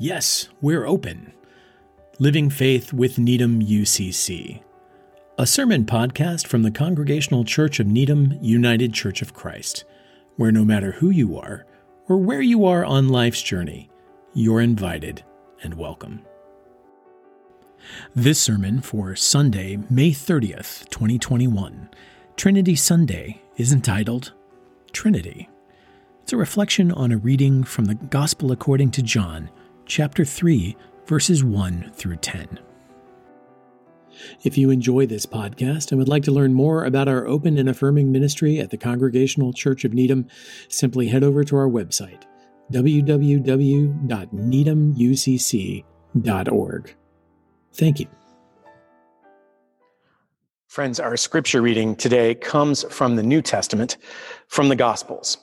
Yes, we're open. Living Faith with Needham UCC, a sermon podcast from the Congregational Church of Needham United Church of Christ, where no matter who you are or where you are on life's journey, you're invited and welcome. This sermon for Sunday, May 30th, 2021, Trinity Sunday, is entitled Trinity. It's a reflection on a reading from the Gospel according to John chapter 3, verses 1 through 10. If you enjoy this podcast and would like to learn more about our open and affirming ministry at the Congregational Church of Needham, simply head over to our website, www.needhamucc.org. Thank you. Friends, our scripture reading today comes from the New Testament, from the Gospels.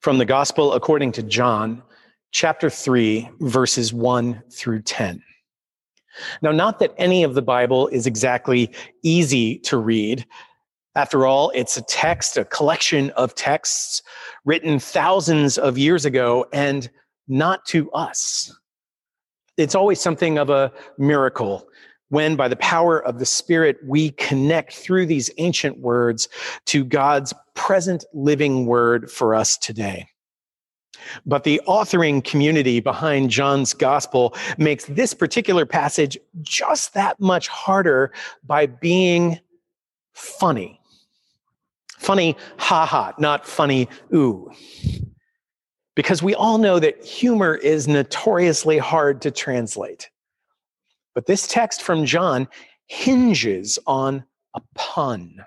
From the Gospel according to John, chapter 3, verses 1 through 10. Now, not that any of the Bible is exactly easy to read. After all, it's a text, a collection of texts written thousands of years ago and not to us. It's always something of a miracle when, by the power of the Spirit, we connect through these ancient words to God's present living word for us today. But the authoring community behind John's gospel makes this particular passage just that much harder by being funny. Funny, ha ha, not funny, ooh. Because we all know that humor is notoriously hard to translate. But this text from John hinges on a pun.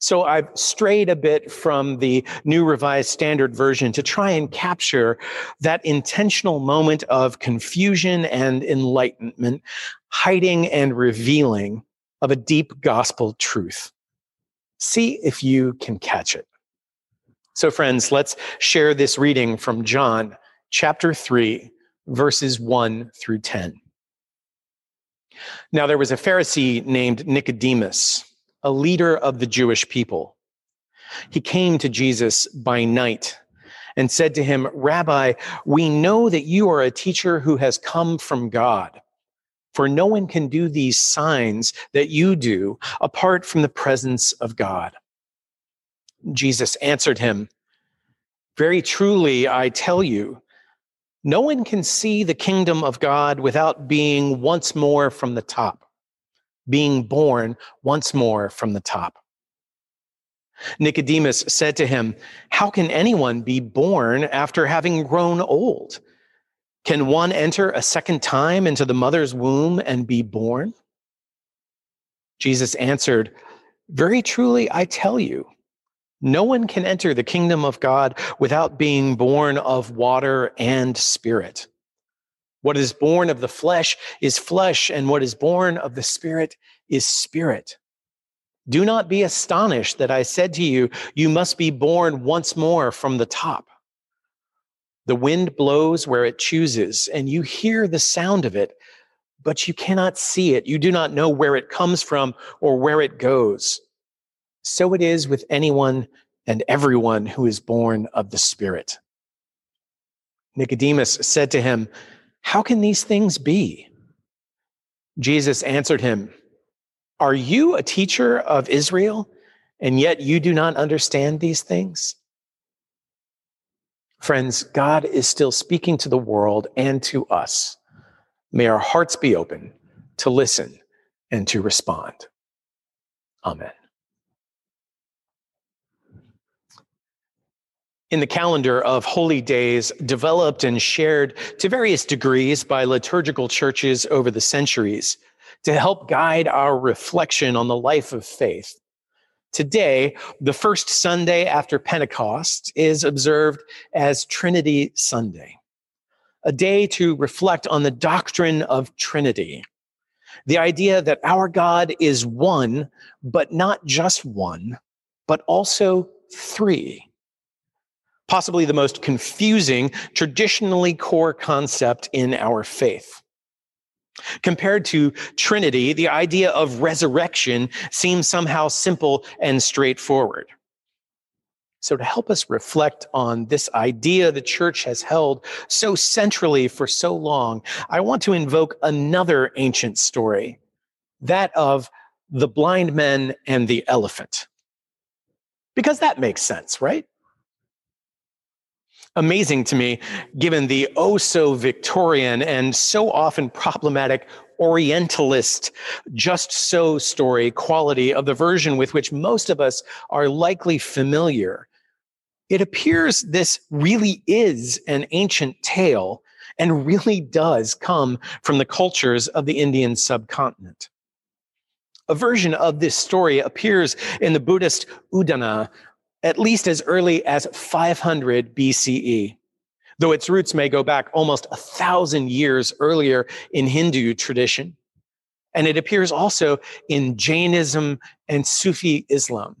So I've strayed a bit from the New Revised Standard Version to try and capture that intentional moment of confusion and enlightenment, hiding and revealing of a deep gospel truth. See if you can catch it. So, friends, let's share this reading from John chapter 3, verses 1 through 10. Now, there was a Pharisee named Nicodemus a leader of the Jewish people. He came to Jesus by night and said to him, Rabbi, we know that you are a teacher who has come from God. For no one can do these signs that you do apart from the presence of God. Jesus answered him, Very truly, I tell you, no one can see the kingdom of God without being once more from the top being born once more from the top. Nicodemus said to him, How can anyone be born after having grown old? Can one enter a second time into the mother's womb and be born? Jesus answered, Very truly, I tell you, no one can enter the kingdom of God without being born of water and spirit. What is born of the flesh is flesh, and what is born of the spirit is spirit. Do not be astonished that I said to you, You must be born once more from the top. The wind blows where it chooses, and you hear the sound of it, but you cannot see it. You do not know where it comes from or where it goes. So it is with anyone and everyone who is born of the Spirit. Nicodemus said to him, how can these things be? Jesus answered him, Are you a teacher of Israel, and yet you do not understand these things? Friends, God is still speaking to the world and to us. May our hearts be open to listen and to respond. Amen. In the calendar of holy days developed and shared to various degrees by liturgical churches over the centuries to help guide our reflection on the life of faith. Today, the first Sunday after Pentecost is observed as Trinity Sunday, a day to reflect on the doctrine of Trinity. The idea that our God is one, but not just one, but also three possibly the most confusing, traditionally core concept in our faith. Compared to Trinity, the idea of resurrection seems somehow simple and straightforward. So, to help us reflect on this idea the church has held so centrally for so long, I want to invoke another ancient story, that of the blind men and the elephant. Because that makes sense, right? Amazing to me, given the oh so Victorian and so often problematic Orientalist, just so story quality of the version with which most of us are likely familiar. It appears this really is an ancient tale and really does come from the cultures of the Indian subcontinent. A version of this story appears in the Buddhist Udana at least as early as 500 BCE though its roots may go back almost a thousand years earlier in Hindu tradition. And it appears also in Jainism and Sufi Islam.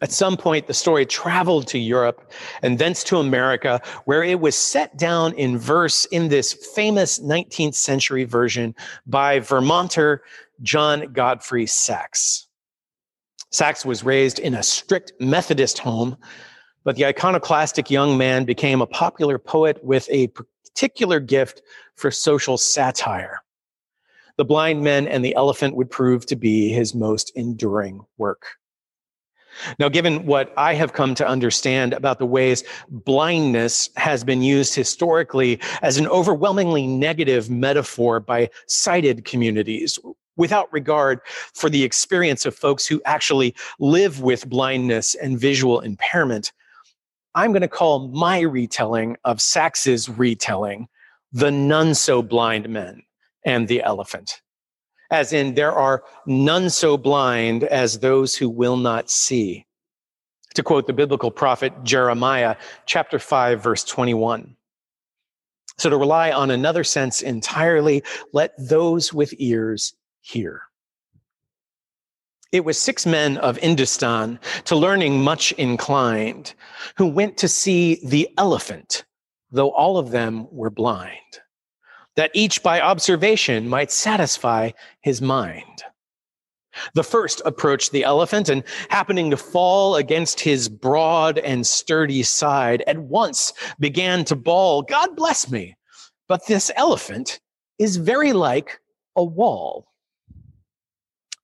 At some point, the story traveled to Europe and thence to America, where it was set down in verse in this famous 19th century version by Vermonter John Godfrey Saxe. Saxe was raised in a strict Methodist home but the iconoclastic young man became a popular poet with a particular gift for social satire. The Blind Men and the Elephant would prove to be his most enduring work. Now, given what I have come to understand about the ways blindness has been used historically as an overwhelmingly negative metaphor by sighted communities, without regard for the experience of folks who actually live with blindness and visual impairment, I'm going to call my retelling of Saxe's retelling the none so blind men and the elephant. As in, there are none so blind as those who will not see. To quote the biblical prophet Jeremiah, chapter 5, verse 21. So to rely on another sense entirely, let those with ears hear. It was six men of Indostan, to learning much inclined, who went to see the elephant, though all of them were blind, that each by observation might satisfy his mind. The first approached the elephant and happening to fall against his broad and sturdy side, at once began to bawl, God bless me, but this elephant is very like a wall.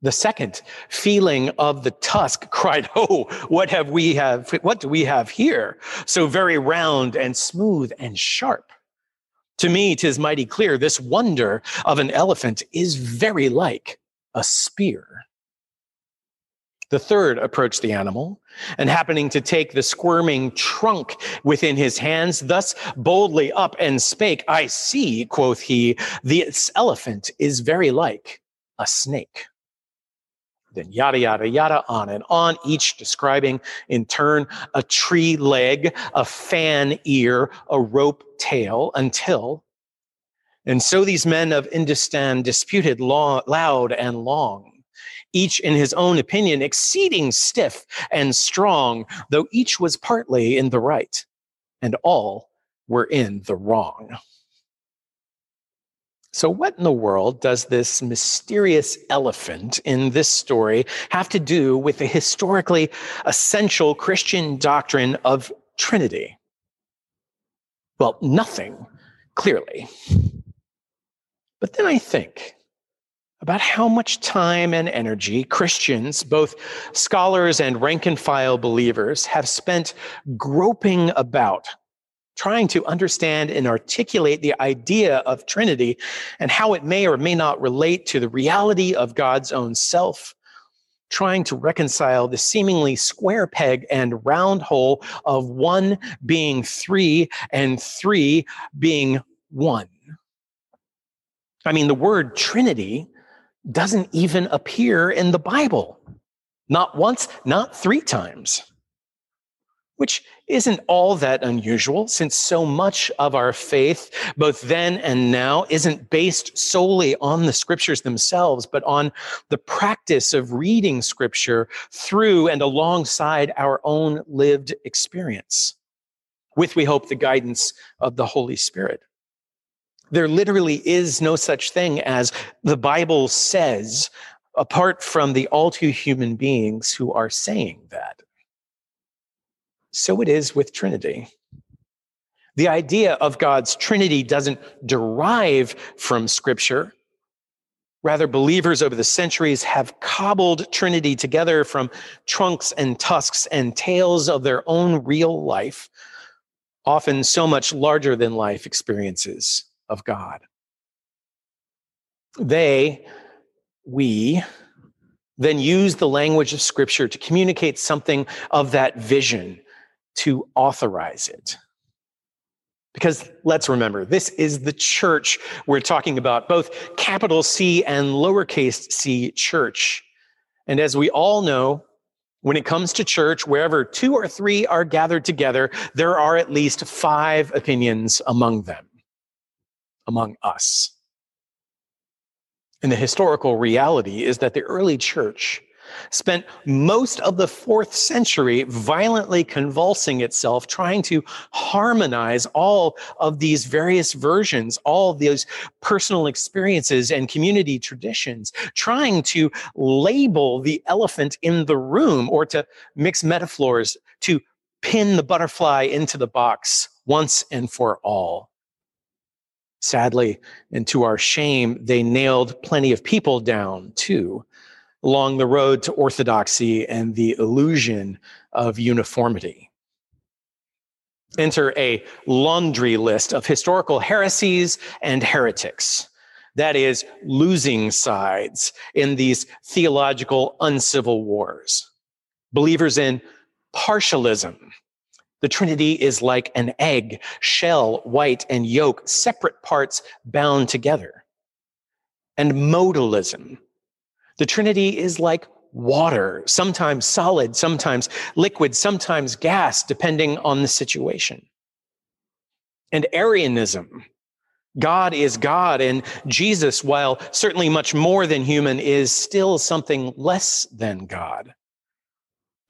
The second feeling of the tusk cried, Oh, what have we have, what do we have here? So very round and smooth and sharp. To me, tis mighty clear this wonder of an elephant is very like a spear. The third approached the animal, and happening to take the squirming trunk within his hands, thus boldly up and spake, I see, quoth he, this elephant is very like a snake then yada, yada, yada, on and on, each describing in turn a tree leg, a fan ear, a rope tail, until. And so these men of Indostan disputed long, loud and long, each in his own opinion exceeding stiff and strong, though each was partly in the right, and all were in the wrong. So, what in the world does this mysterious elephant in this story have to do with the historically essential Christian doctrine of Trinity? Well, nothing, clearly. But then I think about how much time and energy Christians, both scholars and rank and file believers, have spent groping about trying to understand and articulate the idea of Trinity and how it may or may not relate to the reality of God's own self, trying to reconcile the seemingly square peg and round hole of one being three and three being one. I mean, the word Trinity doesn't even appear in the Bible. Not once, not three times which isn't all that unusual since so much of our faith, both then and now, isn't based solely on the scriptures themselves, but on the practice of reading scripture through and alongside our own lived experience, with, we hope, the guidance of the Holy Spirit. There literally is no such thing as the Bible says, apart from the all too human beings who are saying that. So it is with Trinity. The idea of God's Trinity doesn't derive from Scripture. Rather, believers over the centuries have cobbled Trinity together from trunks and tusks and tales of their own real life, often so much larger than life experiences of God. They, we, then use the language of Scripture to communicate something of that vision, to authorize it. Because let's remember, this is the church we're talking about, both capital C and lowercase c church. And as we all know, when it comes to church, wherever two or three are gathered together, there are at least five opinions among them, among us. And the historical reality is that the early church spent most of the fourth century violently convulsing itself, trying to harmonize all of these various versions, all those personal experiences and community traditions, trying to label the elephant in the room or to mix metaphors to pin the butterfly into the box once and for all. Sadly, and to our shame, they nailed plenty of people down too along the road to orthodoxy and the illusion of uniformity. Enter a laundry list of historical heresies and heretics. That is, losing sides in these theological uncivil wars. Believers in partialism. The Trinity is like an egg, shell, white, and yolk, separate parts bound together. And modalism the Trinity is like water, sometimes solid, sometimes liquid, sometimes gas, depending on the situation. And Arianism. God is God, and Jesus, while certainly much more than human, is still something less than God.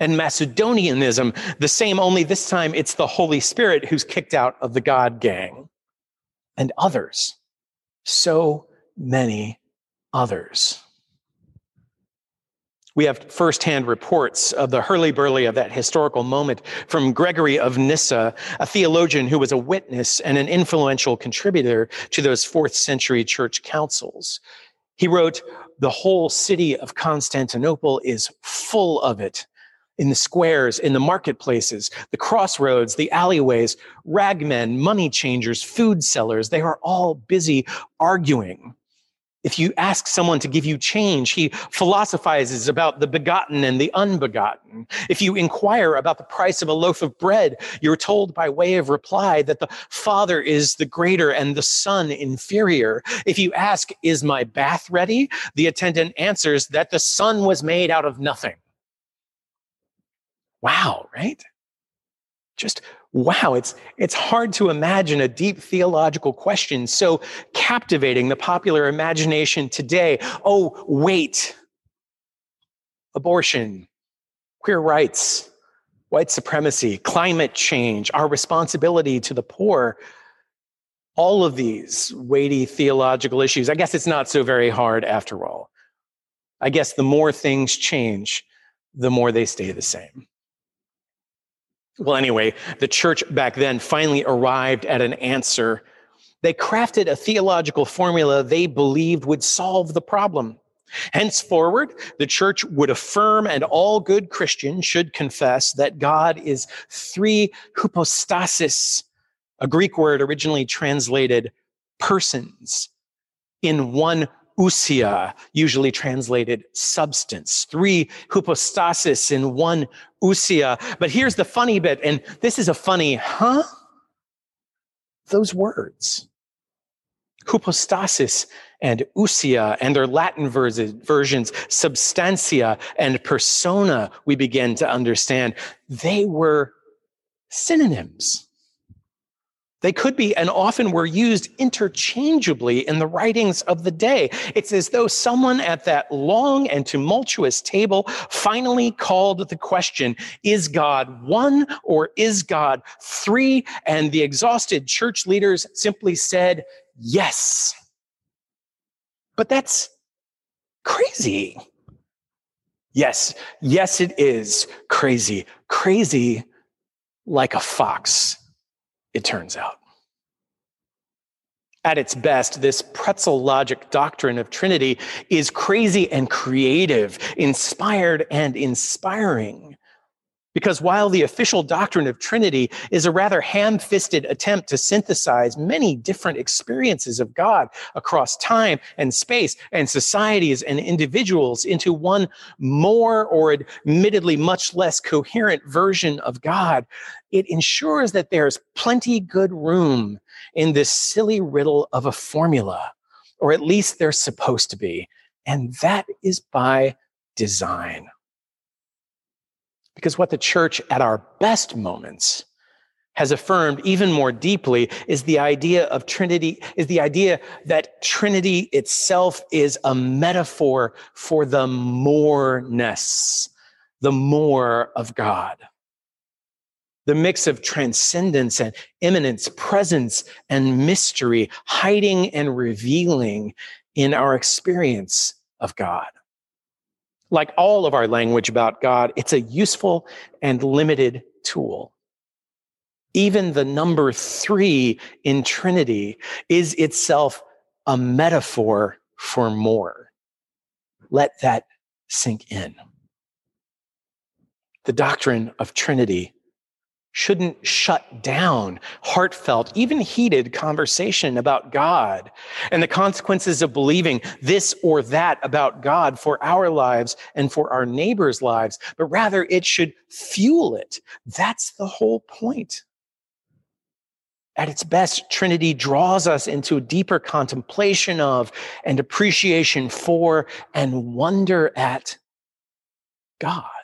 And Macedonianism, the same, only this time it's the Holy Spirit who's kicked out of the God gang. And others. So many others. We have firsthand reports of the hurly-burly of that historical moment from Gregory of Nyssa, a theologian who was a witness and an influential contributor to those fourth century church councils. He wrote, the whole city of Constantinople is full of it. In the squares, in the marketplaces, the crossroads, the alleyways, ragmen, money changers, food sellers, they are all busy arguing if you ask someone to give you change, he philosophizes about the begotten and the unbegotten. If you inquire about the price of a loaf of bread, you're told by way of reply that the Father is the greater and the Son inferior. If you ask, Is my bath ready? the attendant answers that the Son was made out of nothing. Wow, right? Just wow, it's, it's hard to imagine a deep theological question so captivating the popular imagination today. Oh, wait. Abortion, queer rights, white supremacy, climate change, our responsibility to the poor. All of these weighty theological issues. I guess it's not so very hard after all. I guess the more things change, the more they stay the same. Well, anyway, the church back then finally arrived at an answer. They crafted a theological formula they believed would solve the problem. Henceforward, the church would affirm, and all good Christians should confess that God is three hypostasis, a Greek word originally translated persons, in one ousia, usually translated substance. Three hypostasis in one ousia. But here's the funny bit, and this is a funny, huh? Those words. Hypostasis and ousia and their Latin versions, substantia and persona, we begin to understand. They were synonyms. They could be and often were used interchangeably in the writings of the day. It's as though someone at that long and tumultuous table finally called the question, is God one or is God three? And the exhausted church leaders simply said, yes. But that's crazy. Yes, yes, it is crazy. Crazy like a fox, it turns out. At its best, this pretzel logic doctrine of Trinity is crazy and creative, inspired and inspiring. Because while the official doctrine of Trinity is a rather ham fisted attempt to synthesize many different experiences of God across time and space and societies and individuals into one more or admittedly much less coherent version of God, it ensures that there's plenty good room in this silly riddle of a formula, or at least there's supposed to be. And that is by design. Because what the church at our best moments has affirmed even more deeply is the idea of Trinity, is the idea that Trinity itself is a metaphor for the moreness, the more of God. The mix of transcendence and immanence, presence and mystery, hiding and revealing in our experience of God like all of our language about God, it's a useful and limited tool. Even the number three in Trinity is itself a metaphor for more. Let that sink in. The doctrine of Trinity shouldn't shut down heartfelt, even heated conversation about God and the consequences of believing this or that about God for our lives and for our neighbors' lives, but rather it should fuel it. That's the whole point. At its best, Trinity draws us into a deeper contemplation of and appreciation for and wonder at God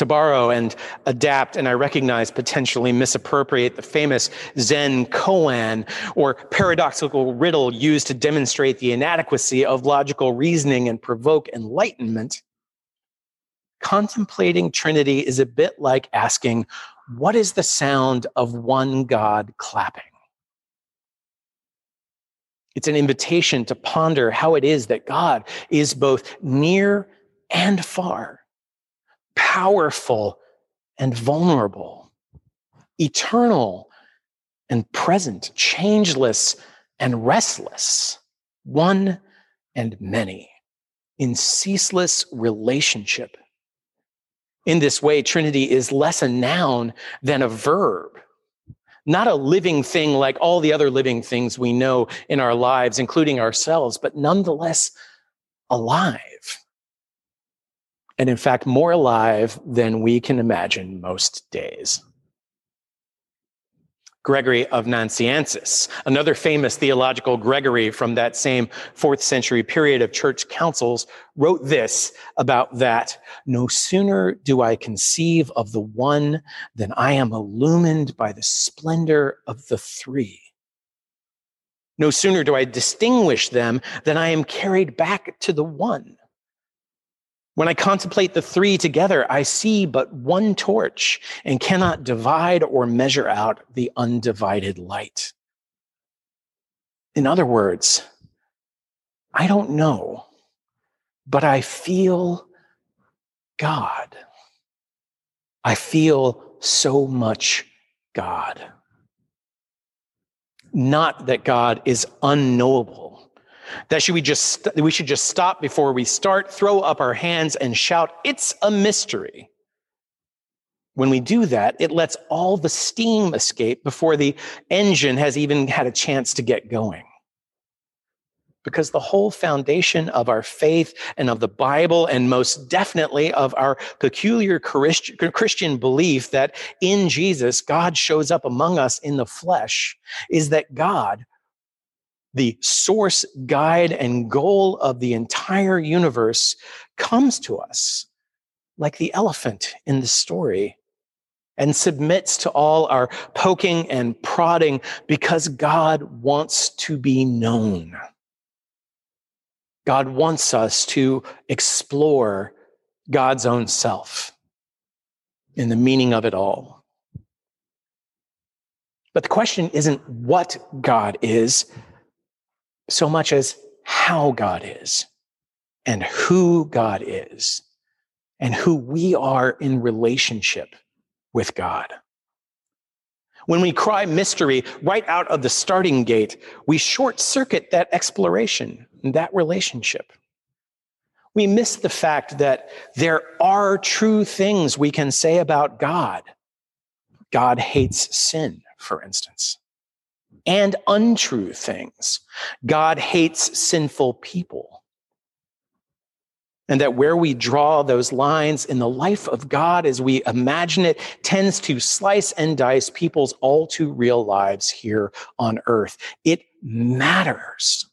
to borrow and adapt, and I recognize potentially misappropriate the famous Zen koan or paradoxical riddle used to demonstrate the inadequacy of logical reasoning and provoke enlightenment. Contemplating Trinity is a bit like asking, What is the sound of one God clapping? It's an invitation to ponder how it is that God is both near and far powerful and vulnerable, eternal and present, changeless and restless, one and many, in ceaseless relationship. In this way, Trinity is less a noun than a verb, not a living thing like all the other living things we know in our lives, including ourselves, but nonetheless alive and in fact more alive than we can imagine most days. Gregory of Nazianzus, another famous theological Gregory from that same fourth century period of church councils, wrote this about that. No sooner do I conceive of the one than I am illumined by the splendor of the three. No sooner do I distinguish them than I am carried back to the one. When I contemplate the three together, I see but one torch and cannot divide or measure out the undivided light. In other words, I don't know, but I feel God. I feel so much God. Not that God is unknowable that should we just we should just stop before we start, throw up our hands and shout, "It's a mystery." When we do that, it lets all the steam escape before the engine has even had a chance to get going. Because the whole foundation of our faith and of the Bible, and most definitely of our peculiar Christian belief that in Jesus, God shows up among us in the flesh, is that God the source, guide, and goal of the entire universe comes to us like the elephant in the story and submits to all our poking and prodding because God wants to be known. God wants us to explore God's own self in the meaning of it all. But the question isn't what God is, so much as how God is and who God is and who we are in relationship with God. When we cry mystery right out of the starting gate, we short circuit that exploration, that relationship. We miss the fact that there are true things we can say about God. God hates sin, for instance, and untrue things. God hates sinful people and that where we draw those lines in the life of God as we imagine it tends to slice and dice people's all too real lives here on earth. It matters.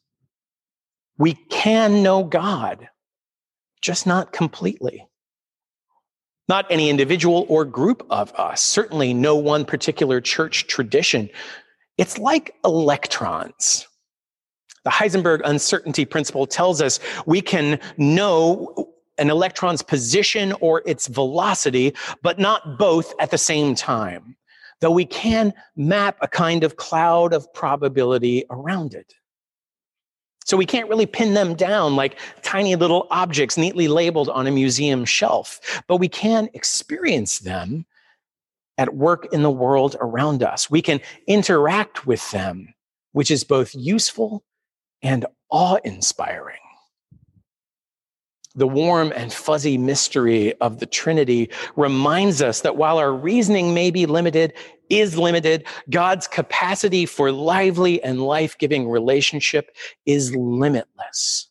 We can know God, just not completely. Not any individual or group of us, certainly no one particular church tradition. It's like electrons. The Heisenberg uncertainty principle tells us we can know an electron's position or its velocity, but not both at the same time, though we can map a kind of cloud of probability around it. So we can't really pin them down like tiny little objects neatly labeled on a museum shelf, but we can experience them at work in the world around us. We can interact with them, which is both useful and awe inspiring. The warm and fuzzy mystery of the Trinity reminds us that while our reasoning may be limited, is limited, God's capacity for lively and life giving relationship is limitless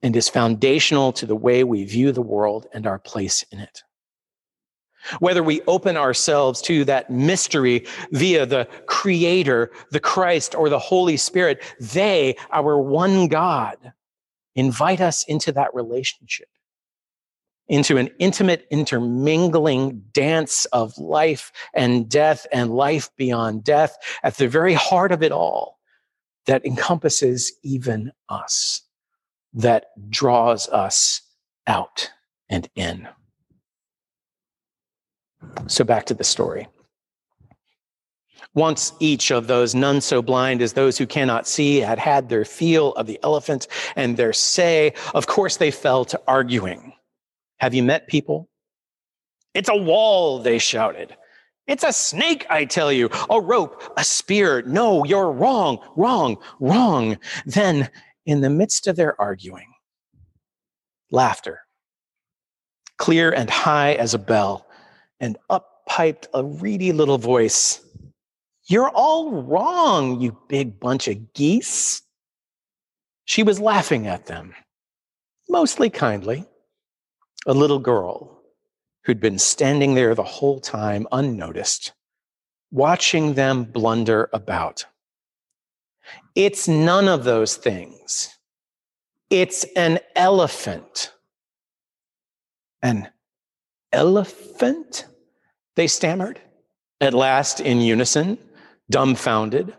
and is foundational to the way we view the world and our place in it. Whether we open ourselves to that mystery via the Creator, the Christ, or the Holy Spirit, they, our one God, invite us into that relationship, into an intimate, intermingling dance of life and death and life beyond death at the very heart of it all that encompasses even us, that draws us out and in. So back to the story. Once each of those none so blind as those who cannot see had had their feel of the elephant and their say, of course they fell to arguing. Have you met people? It's a wall, they shouted. It's a snake, I tell you. A rope, a spear. No, you're wrong, wrong, wrong. Then, in the midst of their arguing, laughter, clear and high as a bell, and up piped a reedy little voice You're all wrong, you big bunch of geese. She was laughing at them, mostly kindly. A little girl who'd been standing there the whole time unnoticed, watching them blunder about. It's none of those things. It's an elephant. An elephant? They stammered, at last in unison, dumbfounded,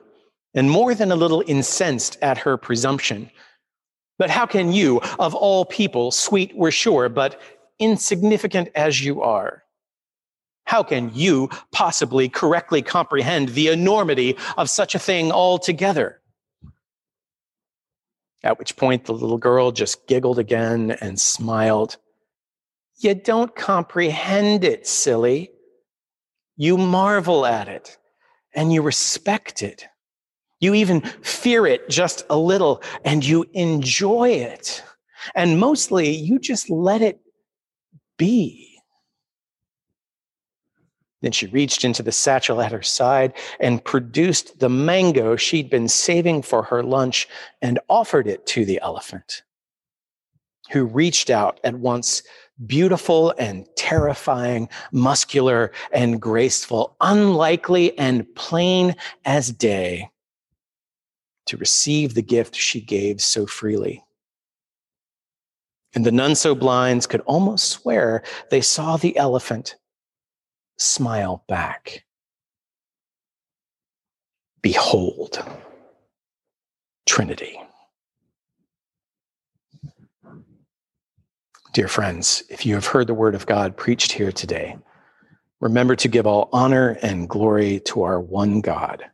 and more than a little incensed at her presumption. But how can you, of all people, sweet we're sure, but insignificant as you are, how can you possibly correctly comprehend the enormity of such a thing altogether? At which point the little girl just giggled again and smiled. You don't comprehend it, silly. You marvel at it and you respect it. You even fear it just a little and you enjoy it. And mostly you just let it be. Then she reached into the satchel at her side and produced the mango she'd been saving for her lunch and offered it to the elephant, who reached out at once beautiful and terrifying, muscular and graceful, unlikely and plain as day to receive the gift she gave so freely. And the none so blinds could almost swear they saw the elephant smile back. Behold, Trinity. Dear friends, if you have heard the word of God preached here today, remember to give all honor and glory to our one God,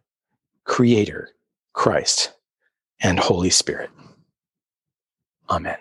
Creator, Christ, and Holy Spirit. Amen.